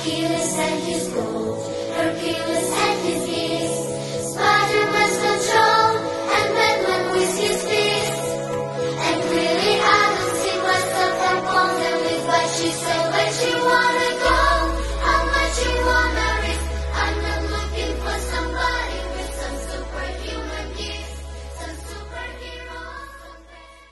Hercules and his gold, Hercules and his beast, Spider-Man's control, and Batman with his fists. And Willie Adams, he must have them with what she's so.